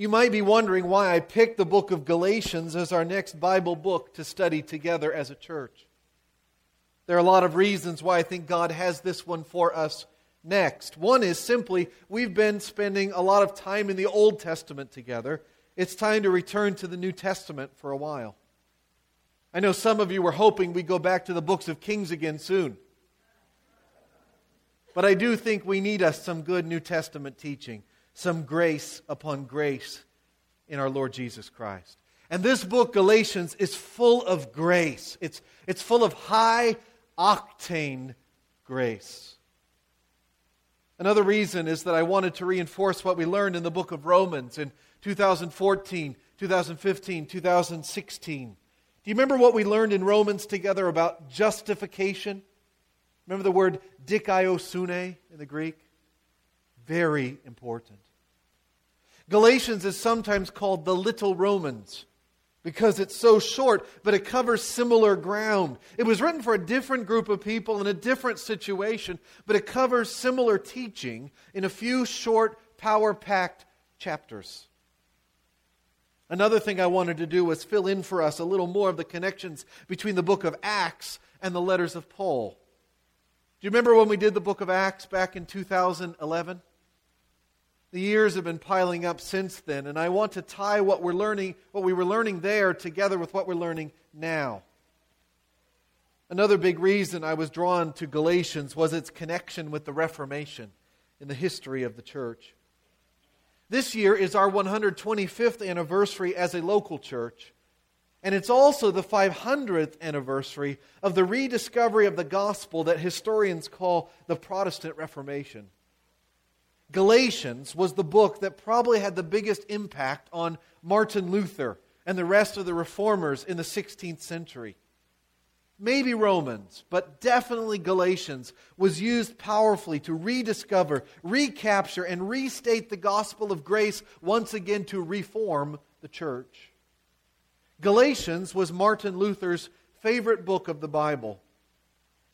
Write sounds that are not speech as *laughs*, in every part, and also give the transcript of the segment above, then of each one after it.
You might be wondering why I picked the book of Galatians as our next Bible book to study together as a church. There are a lot of reasons why I think God has this one for us next. One is simply we've been spending a lot of time in the Old Testament together. It's time to return to the New Testament for a while. I know some of you were hoping we'd go back to the books of Kings again soon. But I do think we need us some good New Testament teaching, some grace upon grace in our Lord Jesus Christ. And this book, Galatians, is full of grace. It's, it's full of high octane grace. Another reason is that I wanted to reinforce what we learned in the book of Romans in 2014, 2015, 2016. Do you remember what we learned in Romans together about justification? Remember the word dikaiosune in the Greek? Very important. Galatians is sometimes called the Little Romans because it's so short, but it covers similar ground. It was written for a different group of people in a different situation, but it covers similar teaching in a few short, power packed chapters. Another thing I wanted to do was fill in for us a little more of the connections between the book of Acts and the letters of Paul. Do you remember when we did the book of Acts back in 2011? The years have been piling up since then, and I want to tie what we're learning, what we were learning there together with what we're learning now. Another big reason I was drawn to Galatians was its connection with the Reformation in the history of the church. This year is our 125th anniversary as a local church, and it's also the 500th anniversary of the rediscovery of the gospel that historians call the Protestant Reformation. Galatians was the book that probably had the biggest impact on Martin Luther and the rest of the reformers in the 16th century. Maybe Romans, but definitely Galatians was used powerfully to rediscover, recapture, and restate the gospel of grace once again to reform the church. Galatians was Martin Luther's favorite book of the Bible.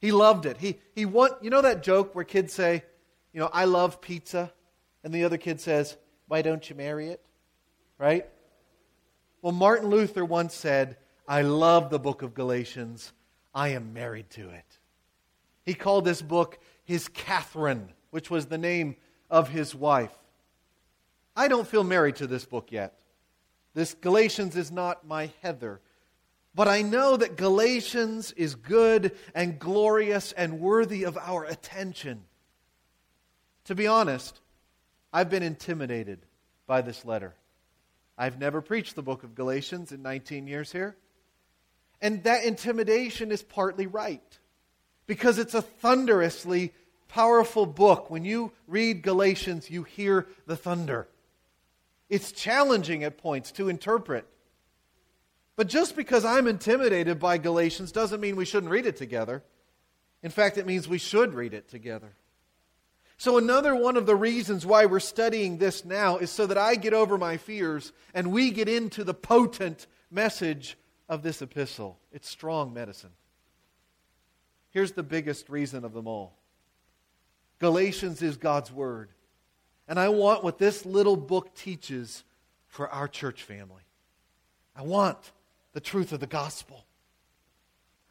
He loved it. He, he want, you know that joke where kids say, you know, I love pizza. And the other kid says, why don't you marry it? Right? Well, Martin Luther once said, I love the book of Galatians. I am married to it. He called this book his Catherine, which was the name of his wife. I don't feel married to this book yet. This Galatians is not my Heather. But I know that Galatians is good and glorious and worthy of our attention. To be honest, I've been intimidated by this letter. I've never preached the book of Galatians in 19 years here. And that intimidation is partly right because it's a thunderously powerful book. When you read Galatians, you hear the thunder. It's challenging at points to interpret. But just because I'm intimidated by Galatians doesn't mean we shouldn't read it together. In fact, it means we should read it together. So, another one of the reasons why we're studying this now is so that I get over my fears and we get into the potent message of this epistle. It's strong medicine. Here's the biggest reason of them all Galatians is God's Word. And I want what this little book teaches for our church family. I want the truth of the gospel.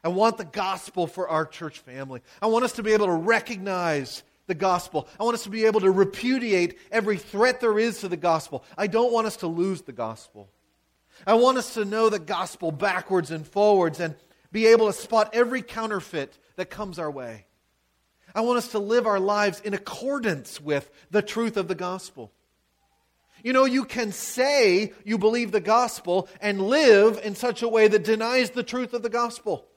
I want the gospel for our church family. I want us to be able to recognize the gospel. I want us to be able to repudiate every threat there is to the gospel. I don't want us to lose the gospel. I want us to know the gospel backwards and forwards and be able to spot every counterfeit that comes our way. I want us to live our lives in accordance with the truth of the gospel. You know, you can say you believe the gospel and live in such a way that denies the truth of the gospel.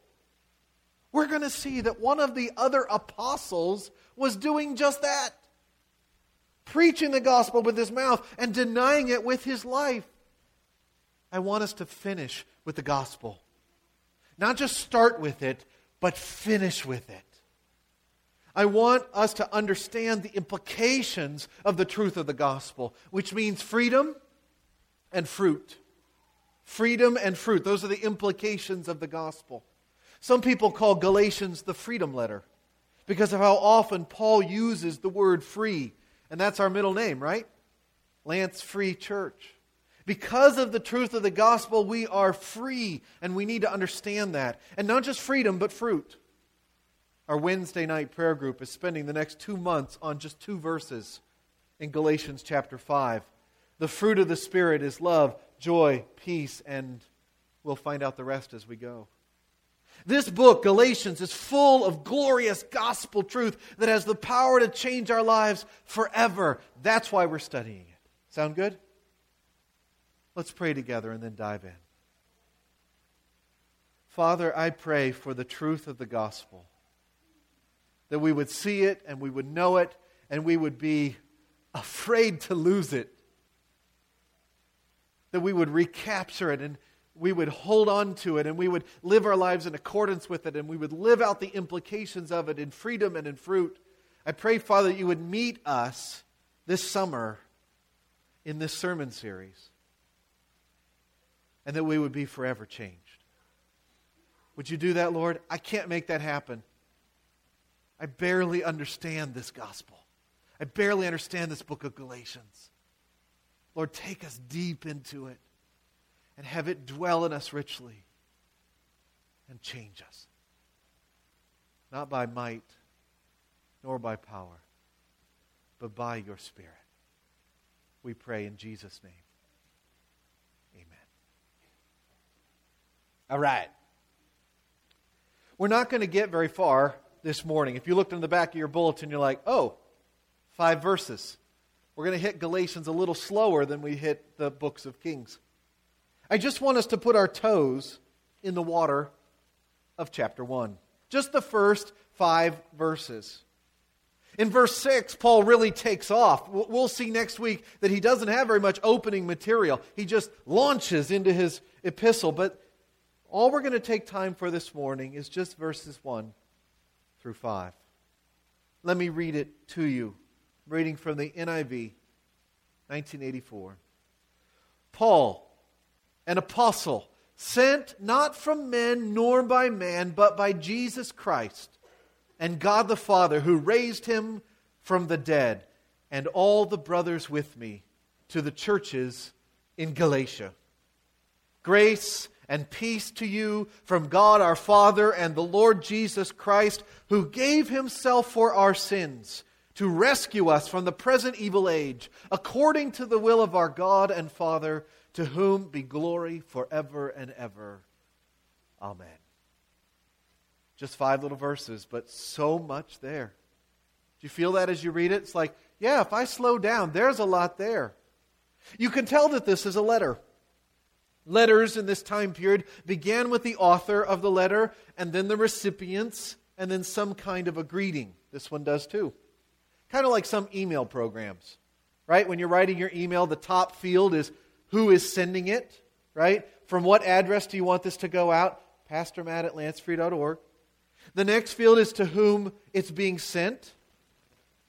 We're going to see that one of the other apostles was doing just that preaching the gospel with his mouth and denying it with his life. I want us to finish with the gospel. Not just start with it, but finish with it. I want us to understand the implications of the truth of the gospel, which means freedom and fruit. Freedom and fruit. Those are the implications of the gospel. Some people call Galatians the freedom letter because of how often Paul uses the word free. And that's our middle name, right? Lanse Free Church. Because of the truth of the gospel, we are free, and we need to understand that. And not just freedom, but fruit. Our Wednesday night prayer group is spending the next two months on just two verses in Galatians chapter 5. The fruit of the Spirit is love, joy, peace, and we'll find out the rest as we go. This book, Galatians, is full of glorious gospel truth that has the power to change our lives forever. That's why we're studying it. Sound good? Let's pray together and then dive in. Father, I pray for the truth of the gospel, that we would see it and we would know it and we would be afraid to lose it, that we would recapture it and we would hold on to it and we would live our lives in accordance with it and we would live out the implications of it in freedom and in fruit. I pray, Father, that you would meet us this summer in this sermon series and that we would be forever changed. Would you do that, Lord? I can't make that happen. I barely understand this gospel. I barely understand this book of Galatians. Lord, take us deep into it and have it dwell in us richly and change us. Not by might nor by power, but by your Spirit. We pray in Jesus' name. Amen. All right. We're not going to get very far this morning. If you looked in the back of your bulletin, you're like, oh, five verses. We're going to hit Galatians a little slower than we hit the books of Kings. I just want us to put our toes in the water of chapter 1. Just the first five verses. In verse 6, Paul really takes off. We'll see next week that he doesn't have very much opening material. He just launches into his epistle. But all we're going to take time for this morning is just verses 1 through 5. Let me read it to you, reading from the NIV, 1984. Paul, an apostle, sent not from men nor by man, but by Jesus Christ and God the Father, who raised him from the dead, and all the brothers with me to the churches in Galatia. Grace and peace to you from God our Father and the Lord Jesus Christ, who gave himself for our sins to rescue us from the present evil age, according to the will of our God and Father, to whom be glory forever and ever. Amen. Just five little verses, but so much there. Do you feel that as you read it? It's like, yeah, if I slow down, there's a lot there. You can tell that this is a letter. Letters in this time period began with the author of the letter, and then the recipients, and then some kind of a greeting. This one does too. Kind of like some email programs, right? When you're writing your email, the top field is who is sending it, right? From what address do you want this to go out? Pastor Matt at lansefree.org. The next field is to whom it's being sent.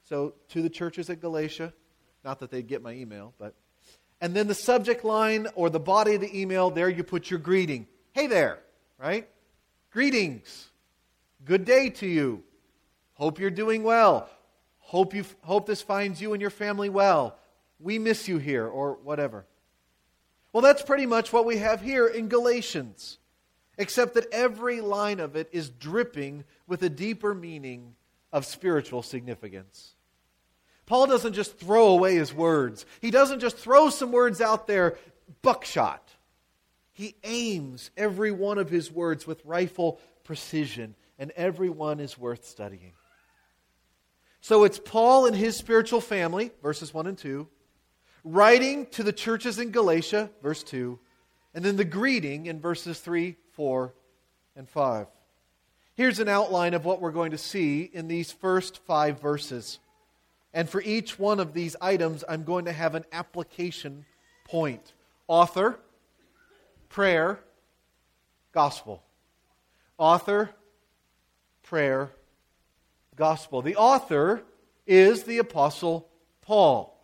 So to the churches at Galatia. Not that they'd get my email, but and then the subject line or the body of the email, there you put your greeting. Hey there, right? Greetings. Good day to you. Hope you're doing well. Hope, you, hope this finds you and your family well. We miss you here, or whatever. Well, that's pretty much what we have here in Galatians, except that every line of it is dripping with a deeper meaning of spiritual significance. Paul doesn't just throw away his words, he doesn't just throw some words out there buckshot. He aims every one of his words with rifle precision, and every one is worth studying. So it's Paul and his spiritual family, verses 1 and 2, writing to the churches in Galatia, verse 2, and then the greeting in verses 3, 4, and 5. Here's an outline of what we're going to see in these first five verses. And for each one of these items, I'm going to have an application point author, prayer, gospel. Author, prayer, gospel. The author is the Apostle Paul.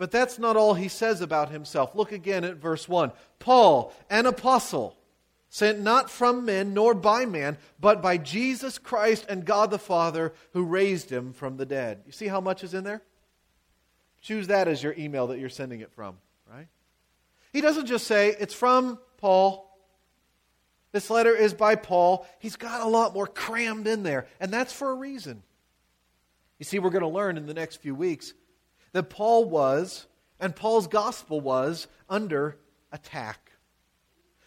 But that's not all he says about himself. Look again at verse 1. Paul, an apostle sent not from men nor by man, but by Jesus Christ and God the Father who raised him from the dead. You see how much is in there? Choose that as your email that you're sending it from, right? He doesn't just say, it's from Paul. This letter is by Paul. He's got a lot more crammed in there, and that's for a reason. You see, we're going to learn in the next few weeks that Paul was, and Paul's gospel was, under attack.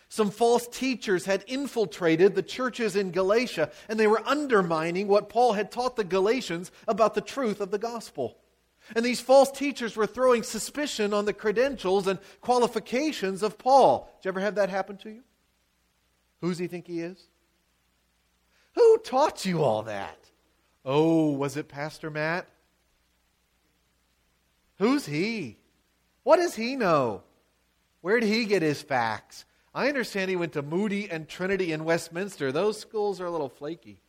Some false teachers had infiltrated the churches in Galatia, and they were undermining what Paul had taught the Galatians about the truth of the gospel. And these false teachers were throwing suspicion on the credentials and qualifications of Paul. Did you ever have that happen to you? Who's he think he is? Who taught you all that? Oh, was it Pastor Matt? Who's he? What does he know? Where did he get his facts? I understand he went to Moody and Trinity in Westminster. Those schools are a little flaky.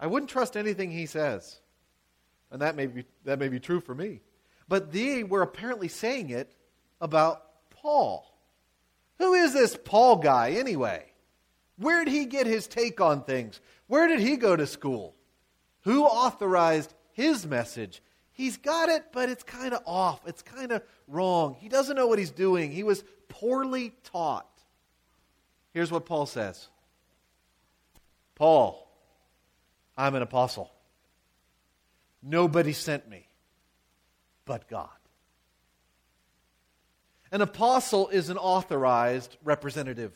I wouldn't trust anything he says. And that may be, that may be true for me. But they were apparently saying it about Paul. Who is this Paul guy anyway? Where did he get his take on things? Where did he go to school? Who authorized his message? He's got it, but it's kind of off. It's kind of wrong. He doesn't know what he's doing. He was poorly taught. Here's what Paul says Paul, I'm an apostle. Nobody sent me but God. An apostle is an authorized representative.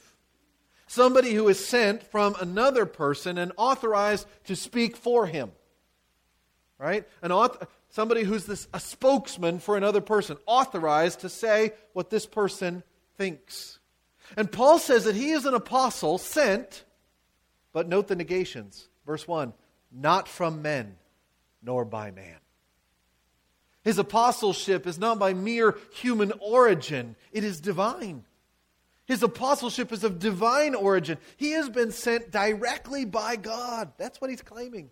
Somebody who is sent from another person and authorized to speak for him. Right? An author, somebody who's this, a spokesman for another person, authorized to say what this person thinks. And Paul says that he is an apostle sent, but note the negations. Verse 1 not from men, nor by man. His apostleship is not by mere human origin, it is divine. His apostleship is of divine origin. He has been sent directly by God. That's what he's claiming.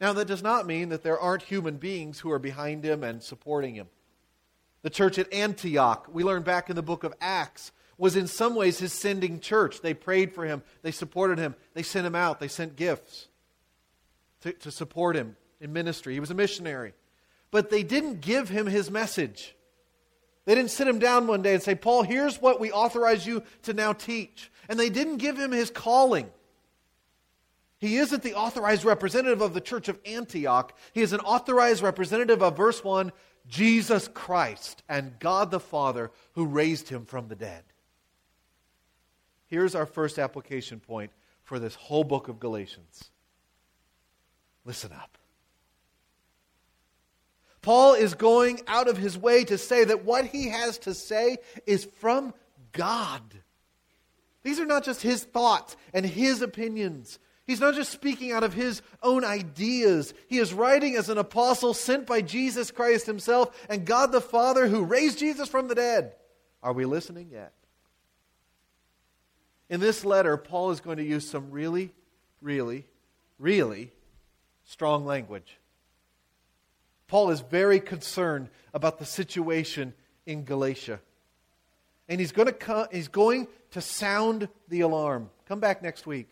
Now, that does not mean that there aren't human beings who are behind him and supporting him. The church at Antioch, we learn back in the book of Acts, was in some ways his sending church. They prayed for him, they supported him, they sent him out, they sent gifts to, to support him in ministry. He was a missionary. But they didn't give him his message. They didn't sit him down one day and say, Paul, here's what we authorize you to now teach. And they didn't give him his calling. He isn't the authorized representative of the church of Antioch. He is an authorized representative of verse 1 Jesus Christ and God the Father who raised him from the dead. Here's our first application point for this whole book of Galatians. Listen up. Paul is going out of his way to say that what he has to say is from God. These are not just his thoughts and his opinions. He's not just speaking out of his own ideas. He is writing as an apostle sent by Jesus Christ himself and God the Father who raised Jesus from the dead. Are we listening yet? In this letter, Paul is going to use some really, really, really strong language. Paul is very concerned about the situation in Galatia. And he's going to, he's going to sound the alarm. Come back next week.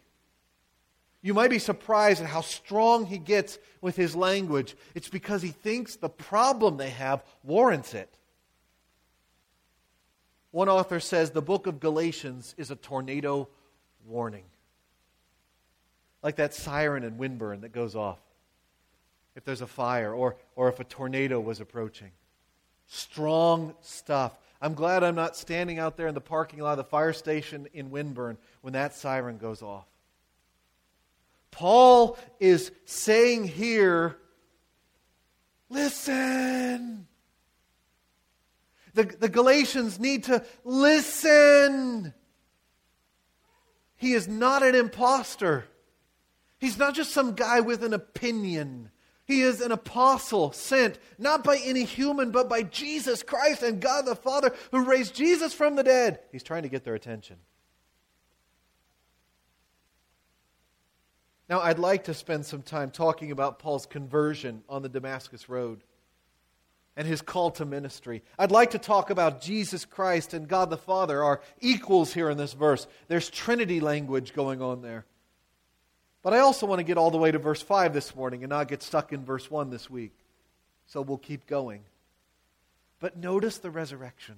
You might be surprised at how strong he gets with his language. It's because he thinks the problem they have warrants it. One author says the book of Galatians is a tornado warning. Like that siren in Winburne that goes off if there's a fire or, or if a tornado was approaching. Strong stuff. I'm glad I'm not standing out there in the parking lot of the fire station in Winburne when that siren goes off. Paul is saying here, listen. The, the Galatians need to listen. He is not an impostor. He's not just some guy with an opinion. He is an apostle sent not by any human, but by Jesus Christ and God the Father who raised Jesus from the dead. He's trying to get their attention. Now, I'd like to spend some time talking about Paul's conversion on the Damascus Road and his call to ministry. I'd like to talk about Jesus Christ and God the Father, our equals here in this verse. There's Trinity language going on there. But I also want to get all the way to verse 5 this morning and not get stuck in verse 1 this week. So we'll keep going. But notice the resurrection.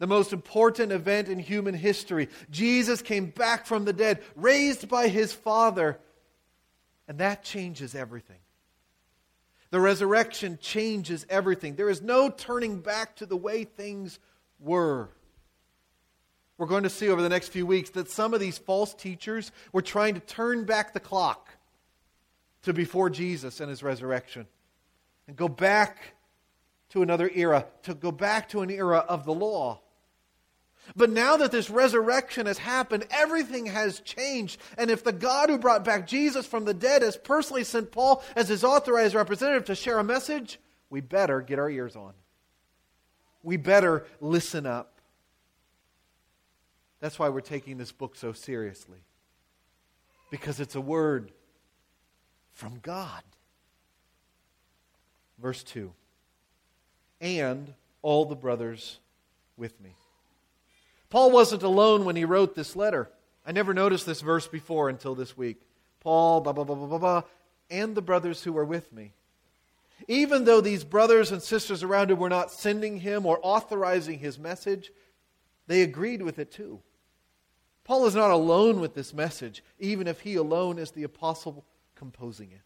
The most important event in human history. Jesus came back from the dead, raised by his Father, and that changes everything. The resurrection changes everything. There is no turning back to the way things were. We're going to see over the next few weeks that some of these false teachers were trying to turn back the clock to before Jesus and his resurrection and go back to another era, to go back to an era of the law. But now that this resurrection has happened, everything has changed. And if the God who brought back Jesus from the dead has personally sent Paul as his authorized representative to share a message, we better get our ears on. We better listen up. That's why we're taking this book so seriously. Because it's a word from God. Verse 2 And all the brothers with me. Paul wasn't alone when he wrote this letter. I never noticed this verse before until this week. Paul, blah, blah, blah, blah, blah, blah, and the brothers who were with me. Even though these brothers and sisters around him were not sending him or authorizing his message, they agreed with it too. Paul is not alone with this message, even if he alone is the apostle composing it.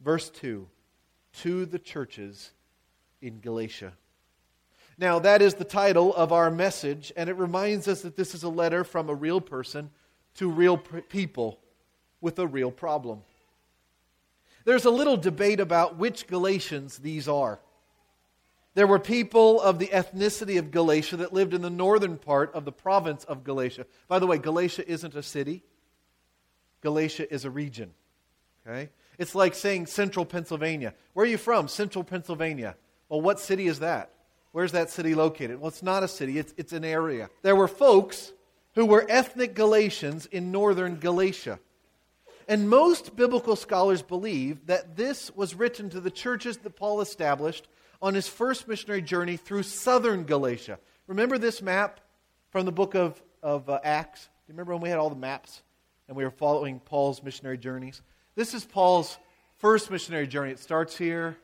Verse 2 To the churches in Galatia. Now, that is the title of our message, and it reminds us that this is a letter from a real person to real people with a real problem. There's a little debate about which Galatians these are. There were people of the ethnicity of Galatia that lived in the northern part of the province of Galatia. By the way, Galatia isn't a city, Galatia is a region. Okay? It's like saying central Pennsylvania. Where are you from? Central Pennsylvania. Well, what city is that? Where's that city located? Well, it's not a city, it's, it's an area. There were folks who were ethnic Galatians in northern Galatia. And most biblical scholars believe that this was written to the churches that Paul established on his first missionary journey through southern Galatia. Remember this map from the book of, of uh, Acts? Do you remember when we had all the maps and we were following Paul's missionary journeys? This is Paul's first missionary journey. It starts here,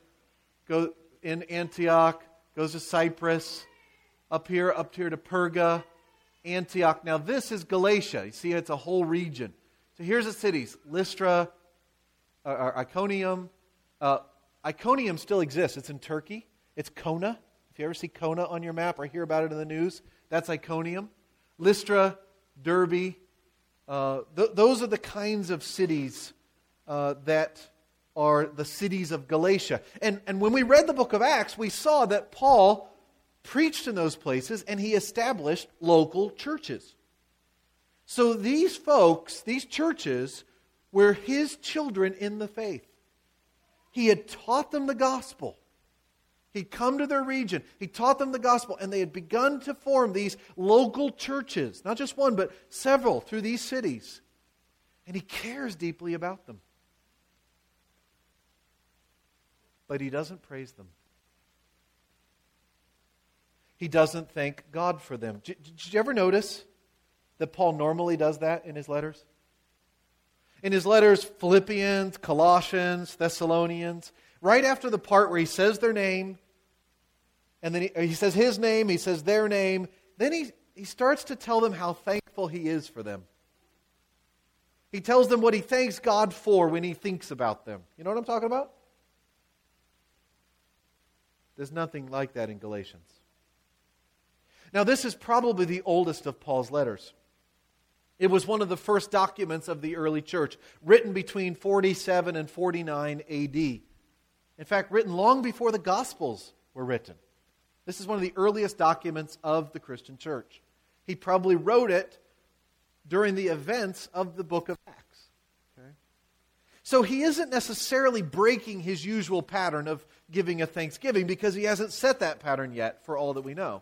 go in Antioch, goes to Cyprus, up here, up here to Perga, Antioch. Now, this is Galatia. You see, it's a whole region. So here's the cities Lystra, uh, Iconium. Uh, Iconium still exists. It's in Turkey. It's Konya. If you ever see Konya on your map or hear about it in the news, that's Iconium. Lystra, Derbe. Uh, th- those are the kinds of cities uh, that are the cities of Galatia. And, and when we read the book of Acts, we saw that Paul preached in those places and he established local churches. So these folks, these churches, were his children in the faith. He had taught them the gospel. He'd come to their region. He taught them the gospel, and they had begun to form these local churches, not just one, but several through these cities. And he cares deeply about them. But he doesn't praise them. He doesn't thank God for them. Did, you ever notice that Paul normally does that in his letters? In his letters, Philippians, Colossians, Thessalonians, right after the part where he says their name, and then he, he says his name, he says their name, then he, he starts to tell them how thankful he is for them. He tells them what he thanks God for when he thinks about them. You know what I'm talking about? There's nothing like that in Galatians. Now, this is probably the oldest of Paul's letters. It was one of the first documents of the early church, written between 47 and 49 AD. In fact, written long before the Gospels were written. This is one of the earliest documents of the Christian church. He probably wrote it during the events of the book of Acts. So he isn't necessarily breaking his usual pattern of giving a thanksgiving because he hasn't set that pattern yet, for all that we know.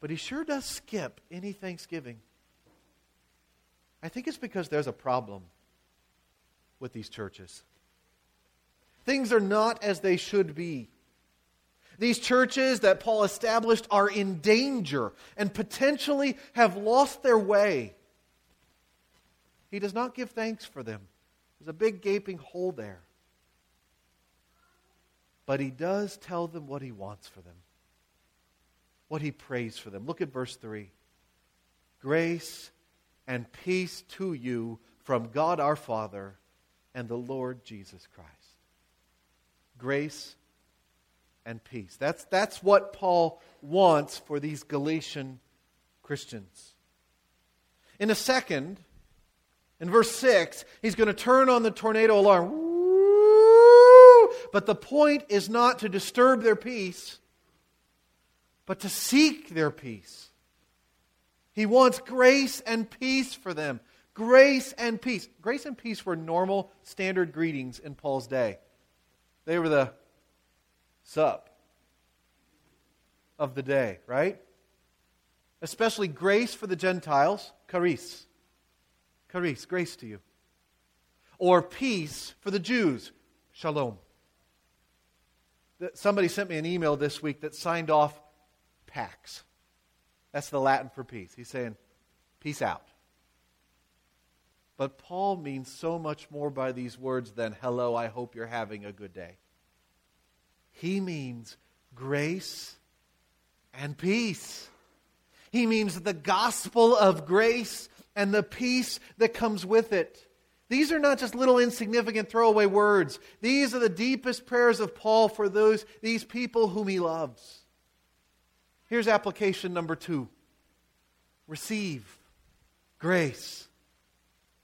But he sure does skip any thanksgiving. I think it's because there's a problem with these churches. Things are not as they should be. These churches that Paul established are in danger and potentially have lost their way. He does not give thanks for them. There's a big gaping hole there. But he does tell them what he wants for them. what he prays for them. Look at verse 3. Grace and peace to you from God our Father and the Lord Jesus Christ. Grace and peace. That's, that's what Paul wants for these Galatian Christians. In a second, in verse 6, he's going to turn on the tornado alarm. But the point is not to disturb their peace, but to seek their peace. He wants grace and peace for them. Grace and peace. Grace and peace were normal, standard greetings in Paul's day. They were the sup of the day, right? Especially grace for the Gentiles, charis. Charis, grace to you. Or peace for the Jews, shalom. Somebody sent me an email this week that signed off pax. That's the Latin for peace. He's saying, peace out. But Paul means so much more by these words than, hello, I hope you're having a good day. He means grace and peace. He means the gospel of grace and the peace that comes with it. These are not just little insignificant throwaway words. These are the deepest prayers of Paul for those these people whom he loves. Here's application number 2. Receive grace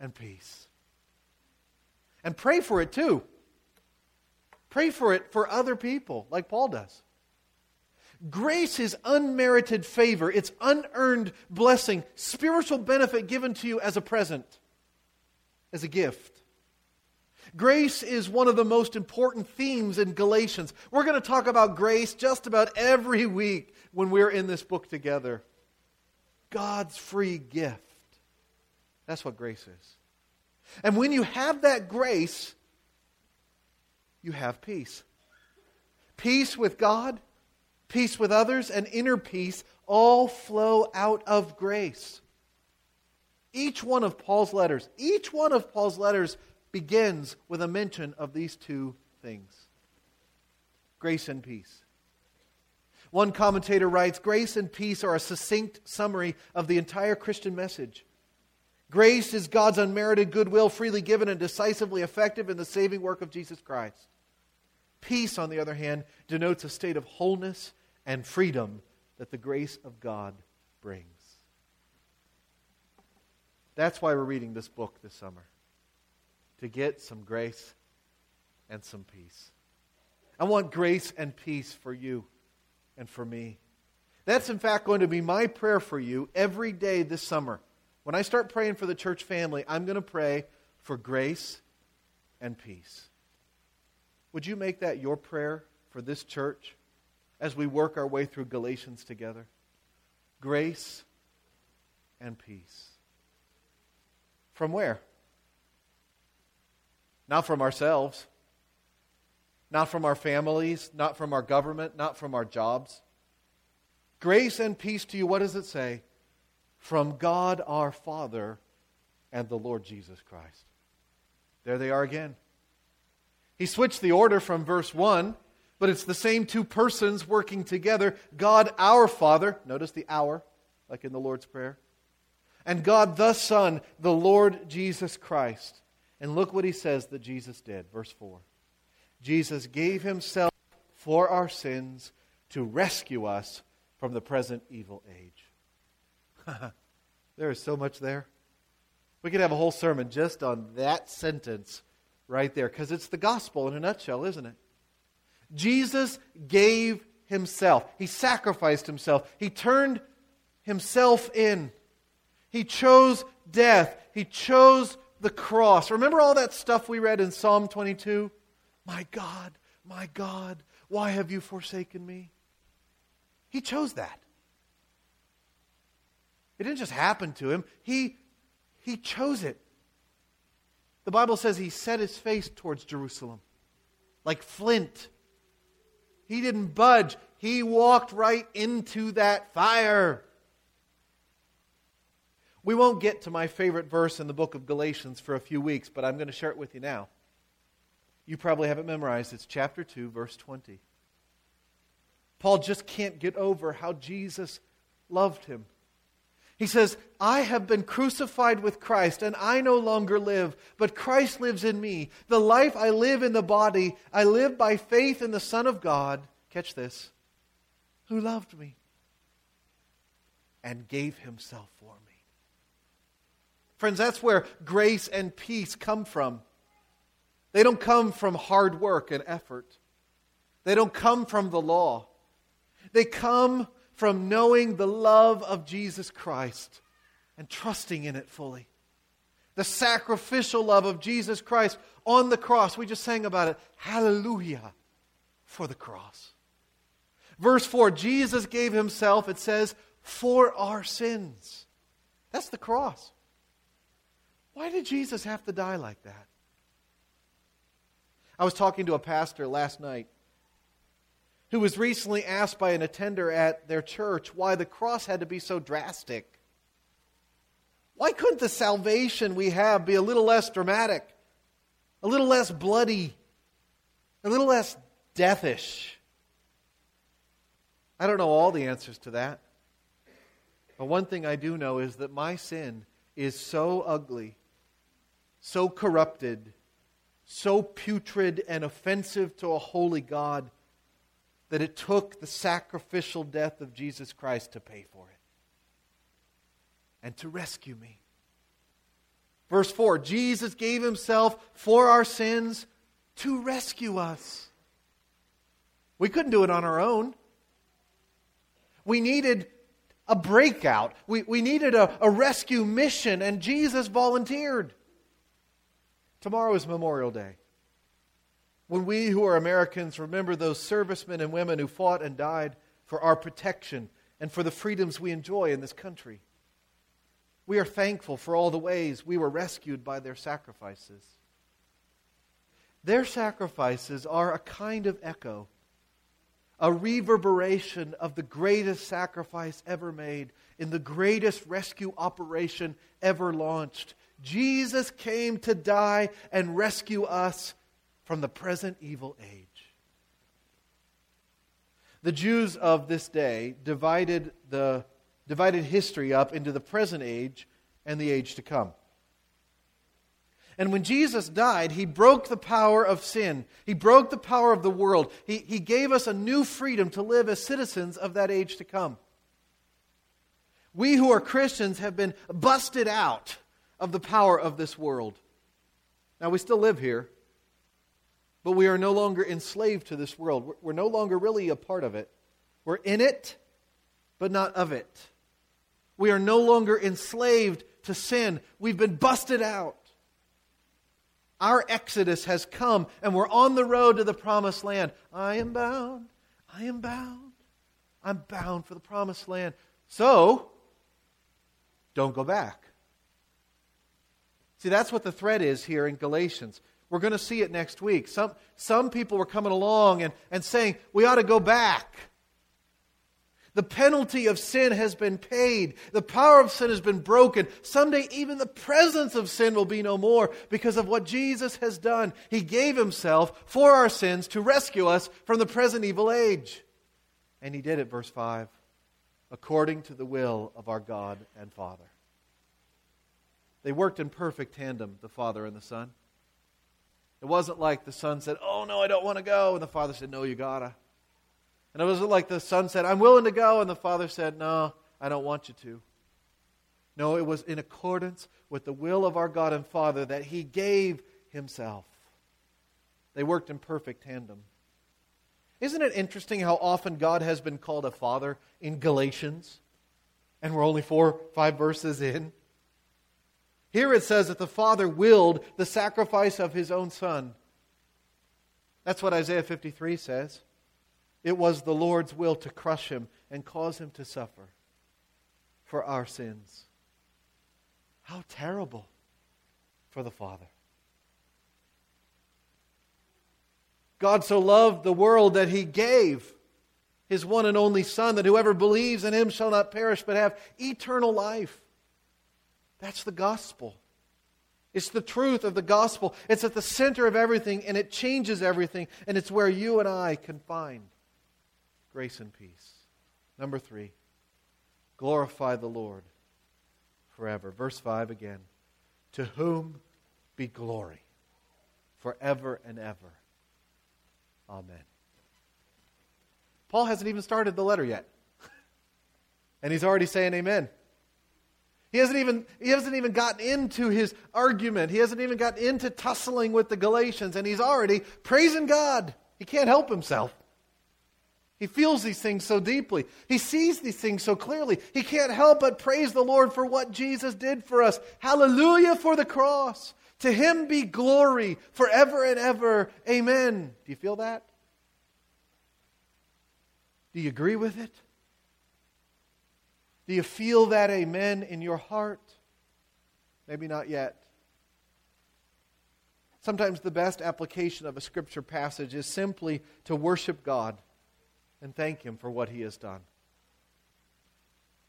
and peace. And pray for it too. Pray for it for other people, like Paul does. Grace is unmerited favor, it's unearned blessing, spiritual benefit given to you as a present, as a gift. Grace is one of the most important themes in Galatians. We're going to talk about grace just about every week when we're in this book together. God's free gift. That's what grace is. And when you have that grace, you have peace. Peace with God, peace with others, and inner peace all flow out of grace. Each one of Paul's letters, each one of Paul's letters begins with a mention of these two things grace and peace. One commentator writes Grace and peace are a succinct summary of the entire Christian message. Grace is God's unmerited goodwill, freely given and decisively effective in the saving work of Jesus Christ. Peace, on the other hand, denotes a state of wholeness and freedom that the grace of God brings. That's why we're reading this book this summer to get some grace and some peace. I want grace and peace for you and for me. That's, in fact, going to be my prayer for you every day this summer. When I start praying for the church family, I'm going to pray for grace and peace. Would you make that your prayer for this church as we work our way through Galatians together? Grace and peace. From where? Not from ourselves, not from our families, not from our government, not from our jobs. Grace and peace to you, what does it say? From God our Father and the Lord Jesus Christ. There they are again. He switched the order from verse 1, but it's the same two persons working together God our Father, notice the our, like in the Lord's Prayer, and God the Son, the Lord Jesus Christ. And look what he says that Jesus did. Verse 4. Jesus gave himself for our sins to rescue us from the present evil age. *laughs* there is so much there. We could have a whole sermon just on that sentence right there because it's the gospel in a nutshell, isn't it? Jesus gave himself, he sacrificed himself, he turned himself in. He chose death, he chose the cross. Remember all that stuff we read in Psalm 22? My God, my God, why have you forsaken me? He chose that. It didn't just happen to him, he, he chose it. The Bible says he set his face towards Jerusalem like flint. He didn't budge, he walked right into that fire. We won't get to my favorite verse in the book of Galatians for a few weeks, but I'm going to share it with you now. You probably have it memorized. It's chapter 2, verse 20. Paul just can't get over how Jesus loved him. He says, I have been crucified with Christ, and I no longer live, but Christ lives in me. The life I live in the body, I live by faith in the Son of God. Catch this who loved me and gave himself for me. Friends, that's where grace and peace come from. They don't come from hard work and effort, they don't come from the law. They come from knowing the love of Jesus Christ and trusting in it fully. The sacrificial love of Jesus Christ on the cross. We just sang about it. Hallelujah for the cross. Verse 4 Jesus gave himself, it says, for our sins. That's the cross. Why did Jesus have to die like that? I was talking to a pastor last night who was recently asked by an attender at their church why the cross had to be so drastic. Why couldn't the salvation we have be a little less dramatic, a little less bloody, a little less deathish? I don't know all the answers to that. But one thing I do know is that my sin is so ugly, so corrupted, so putrid and offensive to a holy God that it took the sacrificial death of Jesus Christ to pay for it and to rescue me. Verse 4 Jesus gave himself for our sins to rescue us. We couldn't do it on our own. We needed a breakout, we, we needed a, a rescue mission, and Jesus volunteered. Tomorrow is Memorial Day when we who are Americans remember those servicemen and women who fought and died for our protection and for the freedoms we enjoy in this country. We are thankful for all the ways we were rescued by their sacrifices. Their sacrifices are a kind of echo, a reverberation of the greatest sacrifice ever made in the greatest rescue operation ever launched. Jesus came to die and rescue us from the present evil age. The Jews of this day divided, the, divided history up into the present age and the age to come. And when Jesus died, he broke the power of sin. He broke the power of the world. He, he gave us a new freedom to live as citizens of that age to come. We who are Christians have been busted out of the power of this world. Now, we still live here, but we are no longer enslaved to this world. We're no longer really a part of it. We're in it, but not of it. We are no longer enslaved to sin. We've been busted out. Our exodus has come, and we're on the road to the promised land. I am bound. I am bound. I'm bound for the promised land. So, don't go back. See, that's what the threat is here in Galatians. We're going to see it next week. Some, some people were coming along and, and saying, we ought to go back. The penalty of sin has been paid. The power of sin has been broken. Someday, even the presence of sin will be no more because of what Jesus has done. He gave himself for our sins to rescue us from the present evil age. And he did it, verse 5, according to the will of our God and Father. They worked in perfect tandem, the Father and the Son. It wasn't like the son said, Oh, no, I don't want to go. And the father said, No, you gotta. And it wasn't like the son said, I'm willing to go. And the father said, No, I don't want you to. No, it was in accordance with the will of our God and Father that He gave Himself. They worked in perfect tandem. Isn't it interesting how often God has been called a father in Galatians? And we're only four, five verses in. Here it says that the Father willed the sacrifice of his own Son. That's what Isaiah 53 says. It was the Lord's will to crush him and cause him to suffer for our sins. How terrible for the Father. God so loved the world that he gave his one and only Son, that whoever believes in him shall not perish but have eternal life. That's the gospel. It's the truth of the gospel. It's at the center of everything, and it changes everything, and it's where you and I can find grace and peace. Number three, glorify the Lord forever. Verse 5 again. To whom be glory forever and ever. Amen. Paul hasn't even started the letter yet. *laughs* and he's already saying amen. He hasn't even he hasn't even gotten into his argument. He hasn't even gotten into tussling with the Galatians and he's already praising God. He can't help himself. He feels these things so deeply. He sees these things so clearly. He can't help but praise the Lord for what Jesus did for us. Hallelujah for the cross. To him be glory forever and ever. Amen. Do you feel that? Do you agree with it? Do you feel that amen in your heart? Maybe not yet. Sometimes the best application of a scripture passage is simply to worship God and thank Him for what He has done.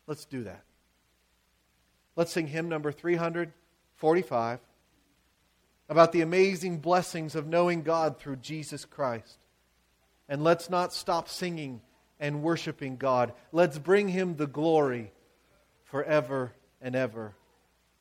Let's do that. Let's sing hymn number 345 about the amazing blessings of knowing God through Jesus Christ. And let's not stop singing and worshiping God. Let's bring Him the glory forever and ever.